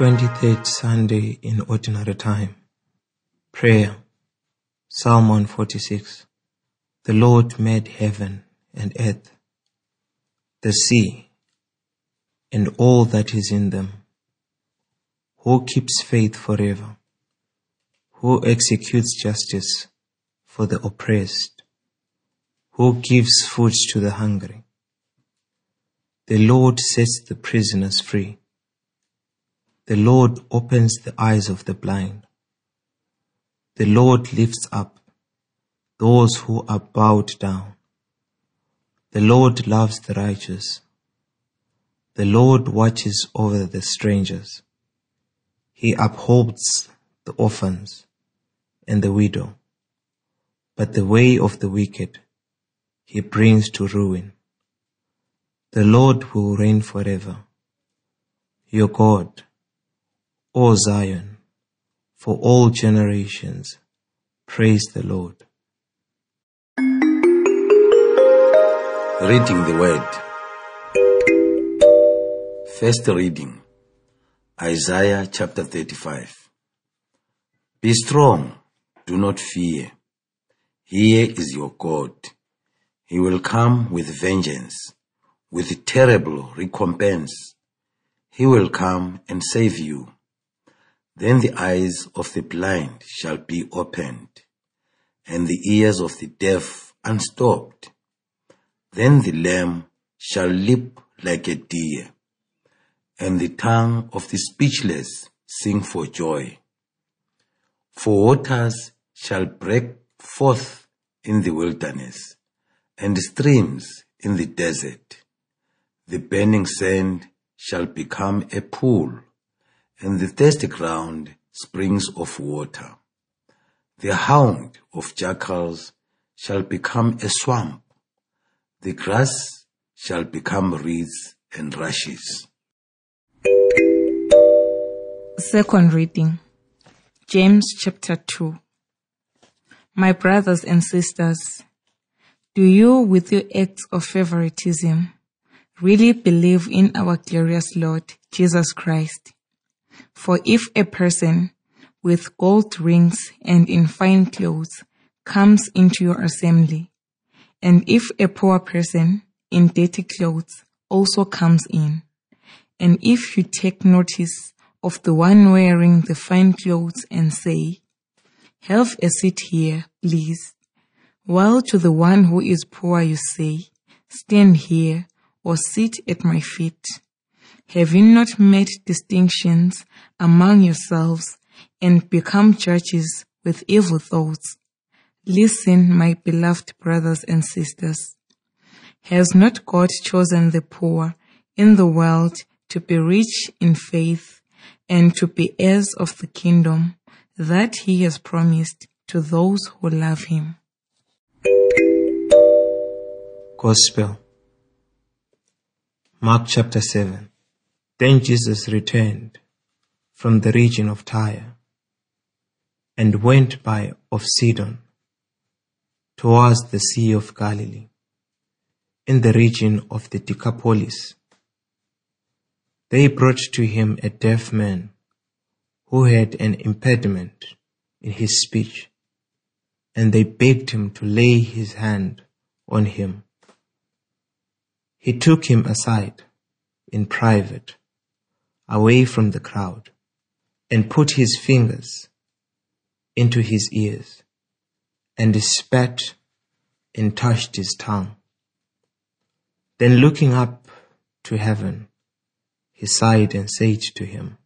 23rd Sunday in Ordinary Time. Prayer. Psalm 146. The Lord made heaven and earth, the sea, and all that is in them. Who keeps faith forever? Who executes justice for the oppressed? Who gives food to the hungry? The Lord sets the prisoners free. The Lord opens the eyes of the blind. The Lord lifts up those who are bowed down. The Lord loves the righteous. The Lord watches over the strangers. He upholds the orphans and the widow. But the way of the wicked he brings to ruin. The Lord will reign forever. Your God, O Zion, for all generations, praise the Lord. Reading the Word. First reading Isaiah chapter 35. Be strong, do not fear. Here is your God. He will come with vengeance, with terrible recompense. He will come and save you. Then the eyes of the blind shall be opened, and the ears of the deaf unstopped. Then the lamb shall leap like a deer, and the tongue of the speechless sing for joy. For waters shall break forth in the wilderness, and streams in the desert. The burning sand shall become a pool and the thirsty ground springs of water. The hound of jackals shall become a swamp. The grass shall become reeds and rushes. Second reading James chapter 2. My brothers and sisters, do you, with your acts of favoritism, really believe in our glorious Lord Jesus Christ? For if a person with gold rings and in fine clothes comes into your assembly, and if a poor person in dirty clothes also comes in, and if you take notice of the one wearing the fine clothes and say, Have a seat here, please, while to the one who is poor you say, Stand here or sit at my feet, have you not made distinctions among yourselves and become judges with evil thoughts? Listen, my beloved brothers and sisters. Has not God chosen the poor in the world to be rich in faith and to be heirs of the kingdom that he has promised to those who love him? Gospel. Mark chapter 7. Then Jesus returned from the region of Tyre and went by of Sidon towards the Sea of Galilee in the region of the Decapolis. They brought to him a deaf man who had an impediment in his speech, and they begged him to lay his hand on him. He took him aside in private away from the crowd and put his fingers into his ears and spat and touched his tongue. Then looking up to heaven, he sighed and said to him,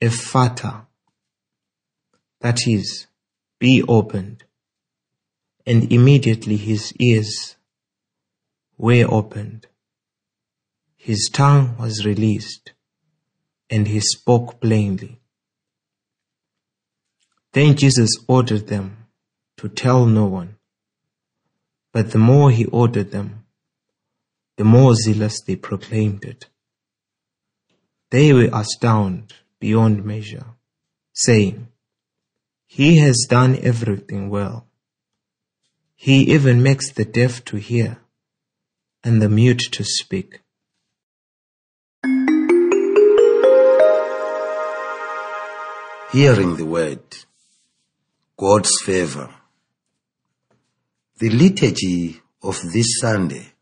Ephphatha, that is, be opened. And immediately his ears were opened. His tongue was released and he spoke plainly. Then Jesus ordered them to tell no one. But the more he ordered them, the more zealous they proclaimed it. They were astounded beyond measure, saying, He has done everything well. He even makes the deaf to hear and the mute to speak. Hearing the word, God's favor. The liturgy of this Sunday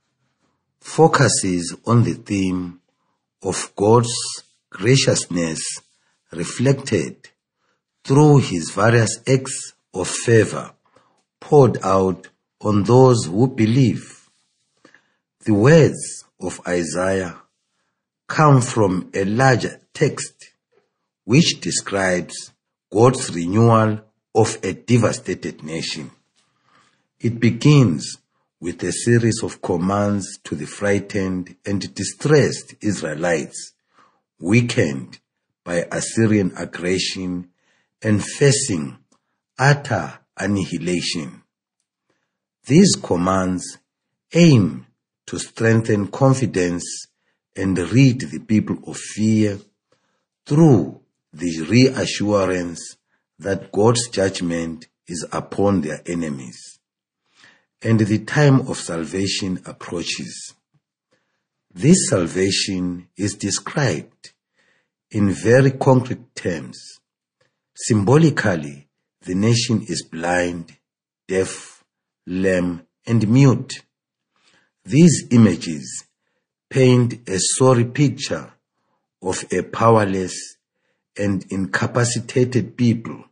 focuses on the theme of God's graciousness reflected through his various acts of favor poured out on those who believe. The words of Isaiah come from a larger text which describes God's renewal of a devastated nation. It begins with a series of commands to the frightened and distressed Israelites, weakened by Assyrian aggression and facing utter annihilation. These commands aim to strengthen confidence and rid the people of fear through the reassurance that God's judgment is upon their enemies and the time of salvation approaches. This salvation is described in very concrete terms. Symbolically, the nation is blind, deaf, lame, and mute. These images paint a sorry picture of a powerless and incapacitated people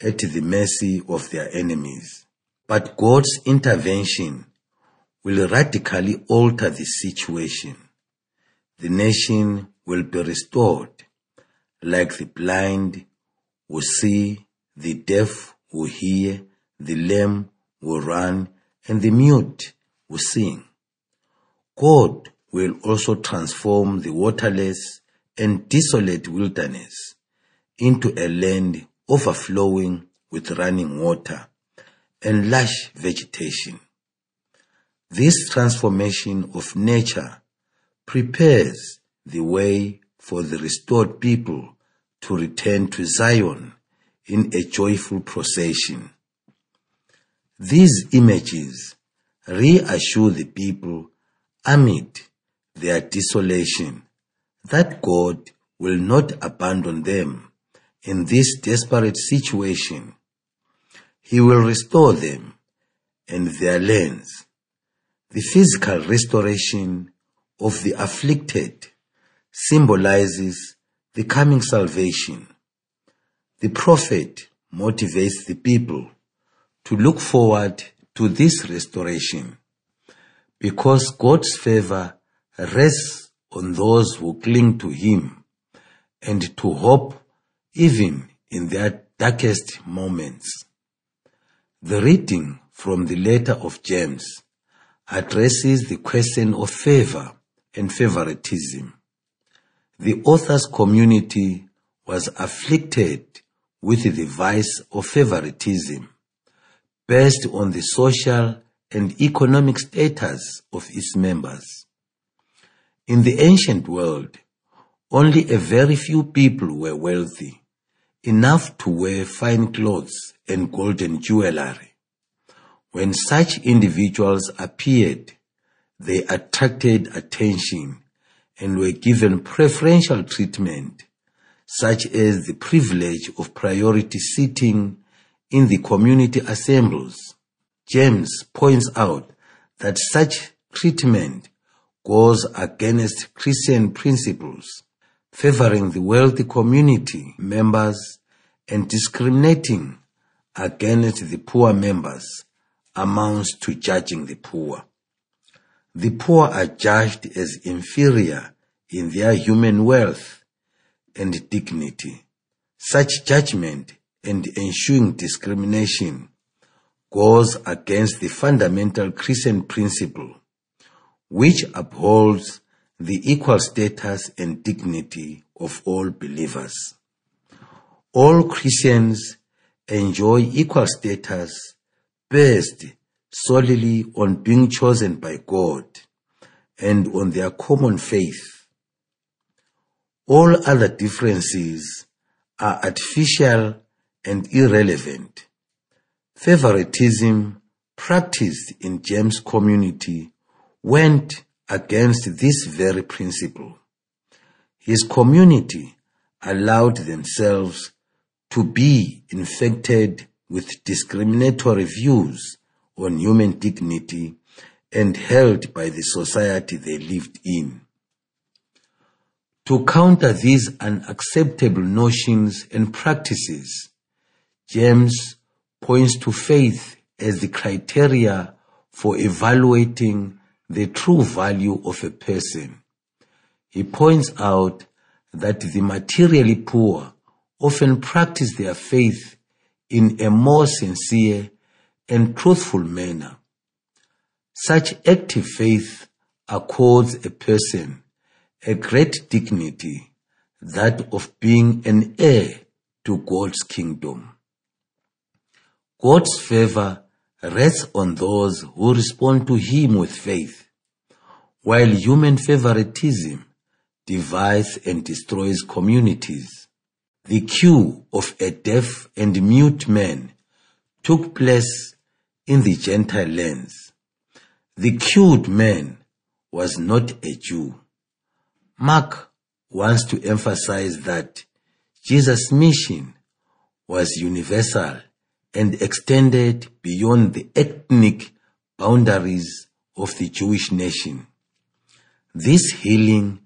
at the mercy of their enemies. But God's intervention will radically alter the situation. The nation will be restored like the blind will see, the deaf will hear, the lame will run, and the mute will sing. God will also transform the waterless and desolate wilderness into a land overflowing with running water and lush vegetation. This transformation of nature prepares the way for the restored people to return to Zion in a joyful procession. These images reassure the people amid their desolation that God will not abandon them in this desperate situation. He will restore them and their lands. The physical restoration of the afflicted symbolizes the coming salvation. The prophet motivates the people to look forward to this restoration because God's favor rests on those who cling to Him and to hope even in their darkest moments. The reading from the letter of James addresses the question of favor and favoritism. The author's community was afflicted with the vice of favoritism based on the social and economic status of its members. In the ancient world, only a very few people were wealthy, enough to wear fine clothes and golden jewelry. When such individuals appeared, they attracted attention and were given preferential treatment, such as the privilege of priority seating in the community assemblies. James points out that such treatment goes against Christian principles, favoring the wealthy community members and discriminating against the poor members amounts to judging the poor. The poor are judged as inferior in their human wealth and dignity. Such judgment and ensuing discrimination goes against the fundamental Christian principle, which upholds the equal status and dignity of all believers. All Christians enjoy equal status based solely on being chosen by God and on their common faith. All other differences are artificial and irrelevant. Favoritism practiced in James' community went against this very principle. His community allowed themselves to be infected with discriminatory views on human dignity and held by the society they lived in. To counter these unacceptable notions and practices, James points to faith as the criteria for evaluating the true value of a person. He points out that the materially poor often practice their faith in a more sincere and truthful manner. Such active faith accords a person a great dignity, that of being an heir to God's kingdom. God's favor rests on those who respond to Him with faith, while human favoritism divides and destroys communities. The cure of a deaf and mute man took place in the Gentile lands. The cured man was not a Jew. Mark wants to emphasize that Jesus' mission was universal and extended beyond the ethnic boundaries of the Jewish nation. This healing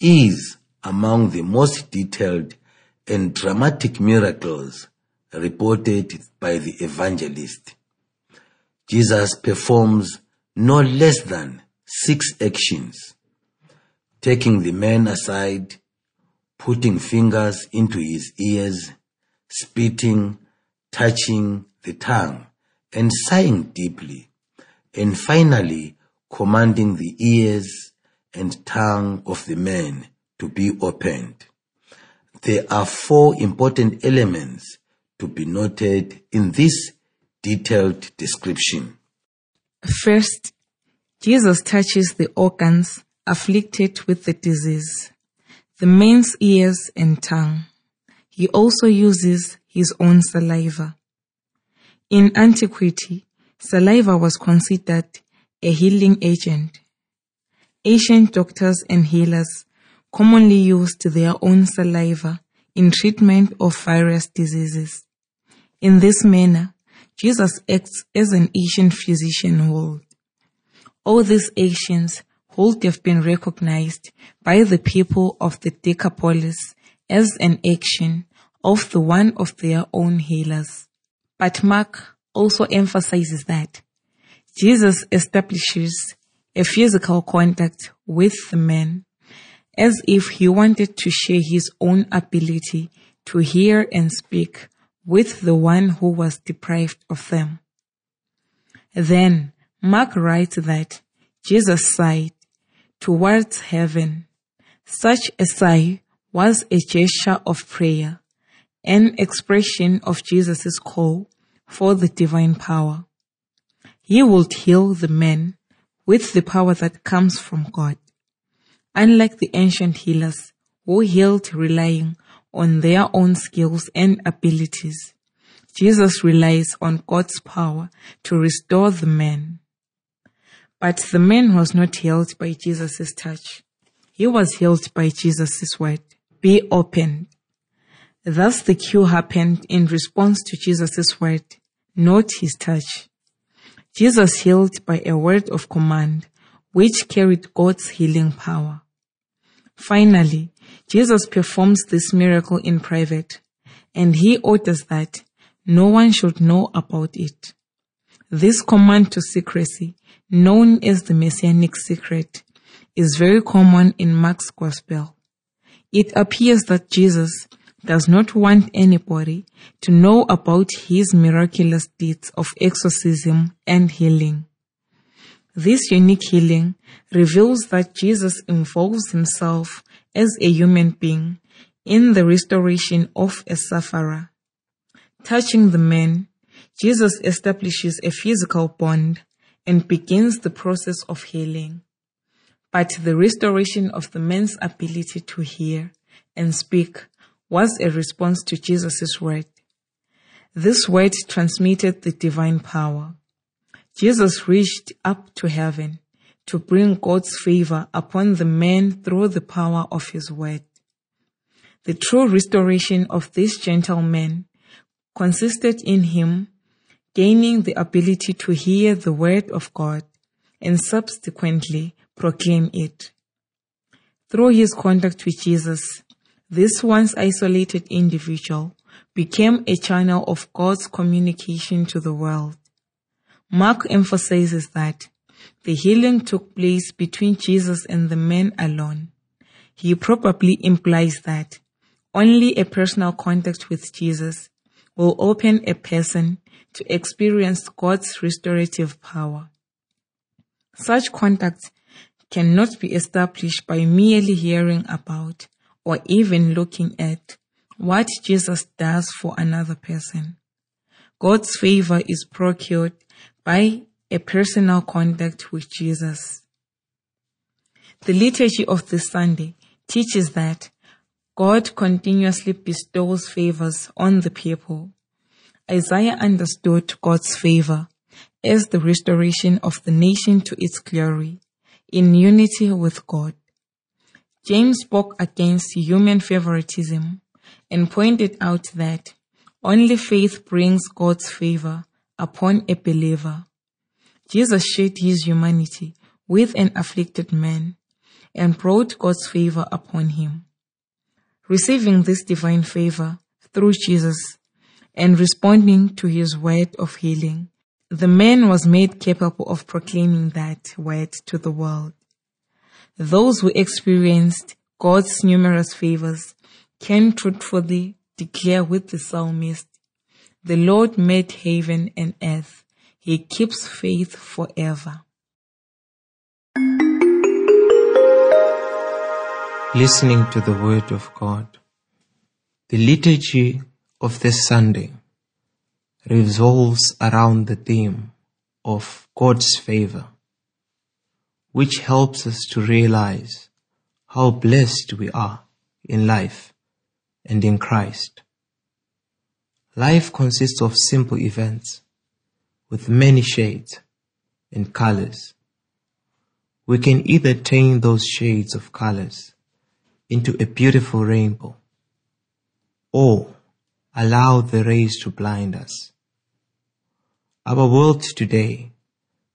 is among the most detailed and dramatic miracles reported by the evangelist. Jesus performs no less than six actions. Taking the man aside, putting fingers into his ears, spitting, touching the tongue, and sighing deeply, and finally commanding the ears and tongue of the man to be opened. There are four important elements to be noted in this detailed description. First, Jesus touches the organs afflicted with the disease, the man's ears and tongue. He also uses his own saliva. In antiquity, saliva was considered a healing agent. Ancient doctors and healers commonly used their own saliva in treatment of various diseases. In this manner, Jesus acts as an ancient physician. All these actions would have been recognized by the people of the Decapolis as an action of the one of their own healers. But Mark also emphasizes that Jesus establishes a physical contact with the man as if he wanted to share his own ability to hear and speak with the one who was deprived of them. Then Mark writes that Jesus sighed towards heaven. Such a sigh was a gesture of prayer, an expression of Jesus' call for the divine power. He would heal the man with the power that comes from God. Unlike the ancient healers who healed relying on their own skills and abilities, Jesus relies on God's power to restore the man. But the man was not healed by Jesus' touch. He was healed by Jesus' word. Be opened. Thus the cure happened in response to Jesus' word, not his touch. Jesus healed by a word of command, which carried God's healing power. Finally, Jesus performs this miracle in private, and he orders that no one should know about it. This command to secrecy, known as the Messianic secret, is very common in Mark's Gospel. It appears that Jesus does not want anybody to know about his miraculous deeds of exorcism and healing. This unique healing reveals that Jesus involves himself as a human being in the restoration of a sufferer. Touching the man, Jesus establishes a physical bond and begins the process of healing. But the restoration of the man's ability to hear and speak was a response to Jesus' word. This word transmitted the divine power. Jesus reached up to heaven to bring God's favor upon the man through the power of his word. The true restoration of this gentleman consisted in him gaining the ability to hear the word of God and subsequently proclaim it. Through his contact with Jesus, this once isolated individual became a channel of God's communication to the world. Mark emphasizes that the healing took place between Jesus and the man alone. He probably implies that only a personal contact with Jesus will open a person to experience God's restorative power. Such contact cannot be established by merely hearing about or even looking at what Jesus does for another person. God's favor is procured by a personal contact with Jesus. The liturgy of this Sunday teaches that God continuously bestows favors on the people. Isaiah understood God's favor as the restoration of the nation to its glory in unity with God. James spoke against human favoritism and pointed out that only faith brings God's favor upon a believer. Jesus shared his humanity with an afflicted man and brought God's favor upon him. Receiving this divine favor through Jesus and responding to his word of healing, the man was made capable of proclaiming that word to the world. Those who experienced God's numerous favors can truthfully declare with the psalmist, the Lord made heaven and earth. He keeps faith forever. Listening to the Word of God. The liturgy of this Sunday revolves around the theme of God's favor, which helps us to realize how blessed we are in life and in Christ. Life consists of simple events with many shades and colors. We can either turn those shades of colors into a beautiful rainbow or allow the rays to blind us. Our world today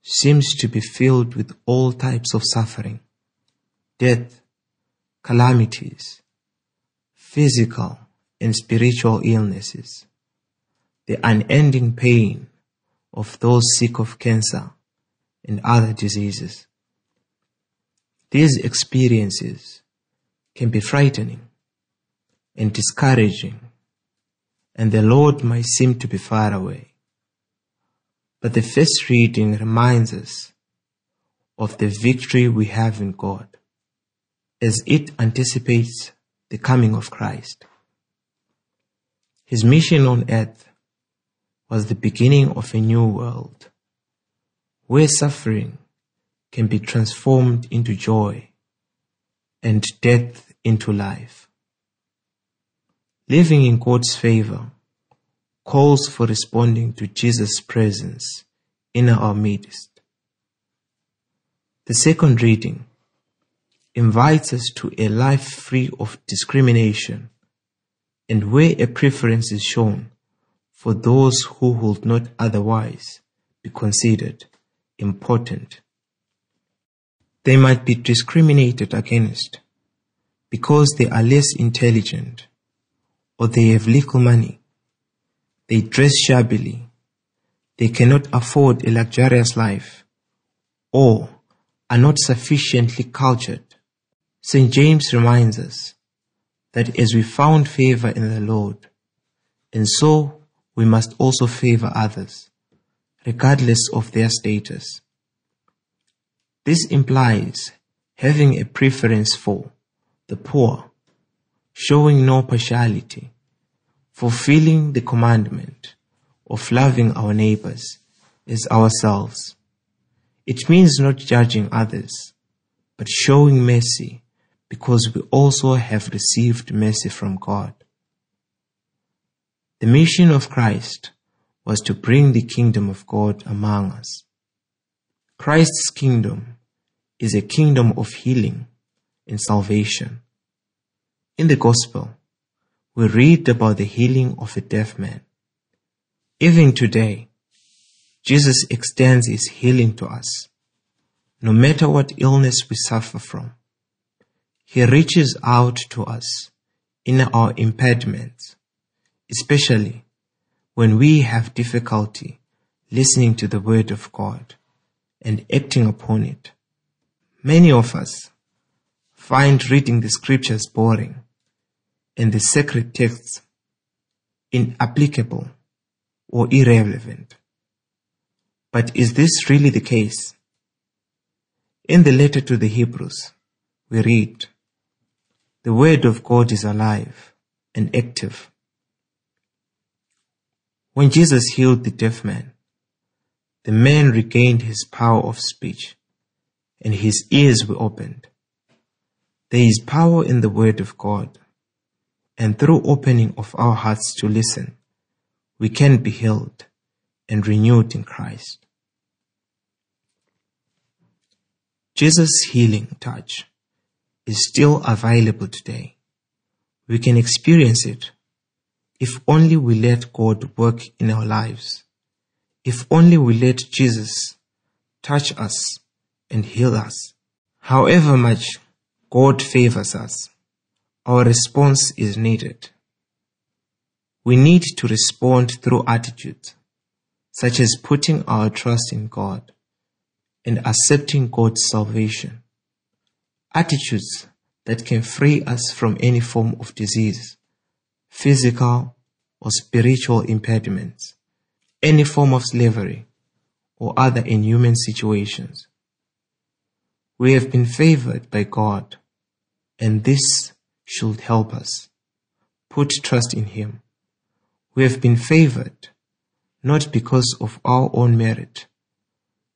seems to be filled with all types of suffering, death, calamities, physical and spiritual illnesses, the unending pain of those sick of cancer and other diseases. These experiences can be frightening and discouraging, and the Lord might seem to be far away. But the first reading reminds us of the victory we have in God as it anticipates the coming of Christ. His mission on earth was the beginning of a new world where suffering can be transformed into joy and death into life. Living in God's favor calls for responding to Jesus' presence in our midst. The second reading invites us to a life free of discrimination and where a preference is shown for those who would not otherwise be considered important. They might be discriminated against because they are less intelligent or they have little money. They dress shabbily. They cannot afford a luxurious life or are not sufficiently cultured St. James reminds us that as we found favor in the Lord, and so we must also favor others, regardless of their status. This implies having a preference for the poor, showing no partiality, fulfilling the commandment of loving our neighbors as ourselves. It means not judging others, but showing mercy because we also have received mercy from God. The mission of Christ was to bring the kingdom of God among us. Christ's kingdom is a kingdom of healing and salvation. In the gospel, we read about the healing of a deaf man Even today, Jesus extends his healing to us. No matter what illness we suffer from, he reaches out to us in our impediments, especially when we have difficulty listening to the word of God and acting upon it. Many of us find reading the scriptures boring and the sacred texts inapplicable or irrelevant. But is this really the case? In the letter to the Hebrews, we read, The word of God is alive and active. When Jesus healed the deaf man, the man regained his power of speech and his ears were opened. There is power in the word of God and through opening of our hearts to listen, we can be healed and renewed in Christ. Jesus' healing touch is still available today. We can experience it if only we let God work in our lives. If only we let Jesus touch us and heal us. However much God favors us, our response is needed. We need to respond through attitudes, such as putting our trust in God and accepting God's salvation. Attitudes that can free us from any form of disease, physical or spiritual impediments, any form of slavery, or other inhuman situations. We have been favored by God, and this should help us. Put trust in Him. We have been favored not because of our own merit,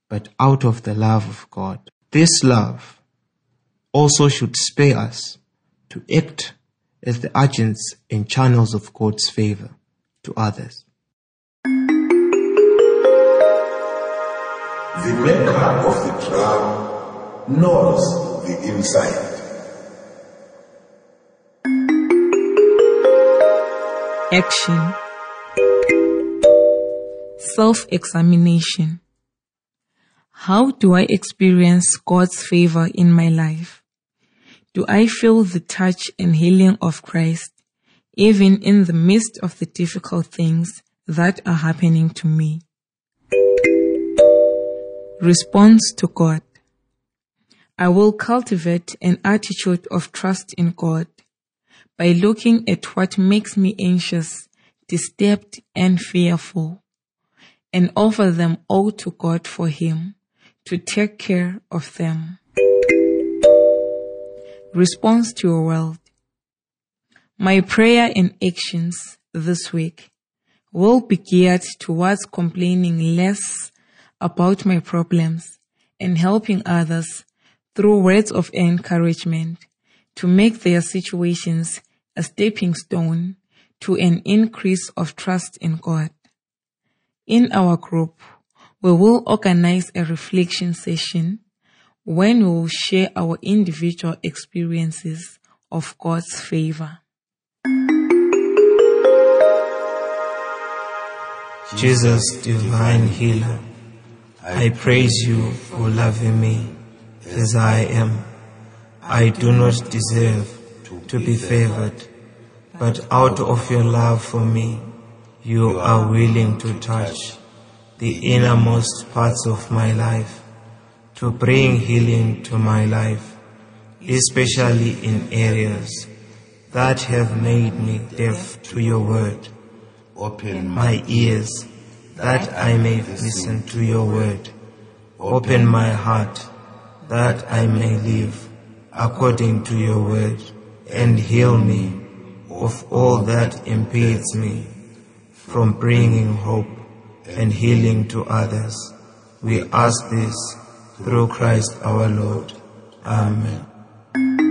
but out of the love of God. This love also should spur us to act as the agents and channels of God's favor to others. The maker of the drum knows the inside. Action Self examination. How do I experience God's favor in my life? Do I feel the touch and healing of Christ even in the midst of the difficult things that are happening to me? Response to God. I will cultivate an attitude of trust in God by looking at what makes me anxious, disturbed, and fearful, and offer them all to God for Him to take care of them. Response to your world. My prayer and actions this week will be geared towards complaining less about my problems and helping others through words of encouragement to make their situations a stepping stone to an increase of trust in God. In our group, we will organize a reflection session when we will share our individual experiences of God's favor. Jesus, divine healer, I praise you for loving me as I am. I do not deserve to be favored, but out of your love for me, you are willing to touch the innermost parts of my life to bring healing to my life, especially in areas that have made me deaf to your word. Open my ears that I may listen to your word. Open my heart that I may live according to your word and heal me of all that impedes me from bringing hope and healing to others. We ask this through Christ our Lord. Amen.